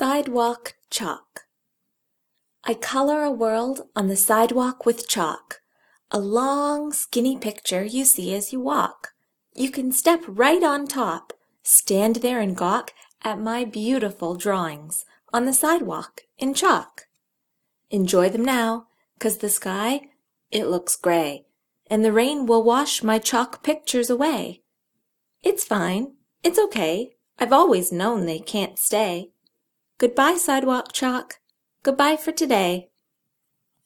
Sidewalk Chalk I color a world on the sidewalk with chalk, A long, skinny picture you see as you walk. You can step right on top, stand there and gawk At my beautiful drawings on the sidewalk in chalk. Enjoy them now, 'cause the sky, it looks gray, And the rain will wash my chalk pictures away. It's fine, it's okay, I've always known they can't stay. Goodbye, sidewalk chalk. Goodbye for today.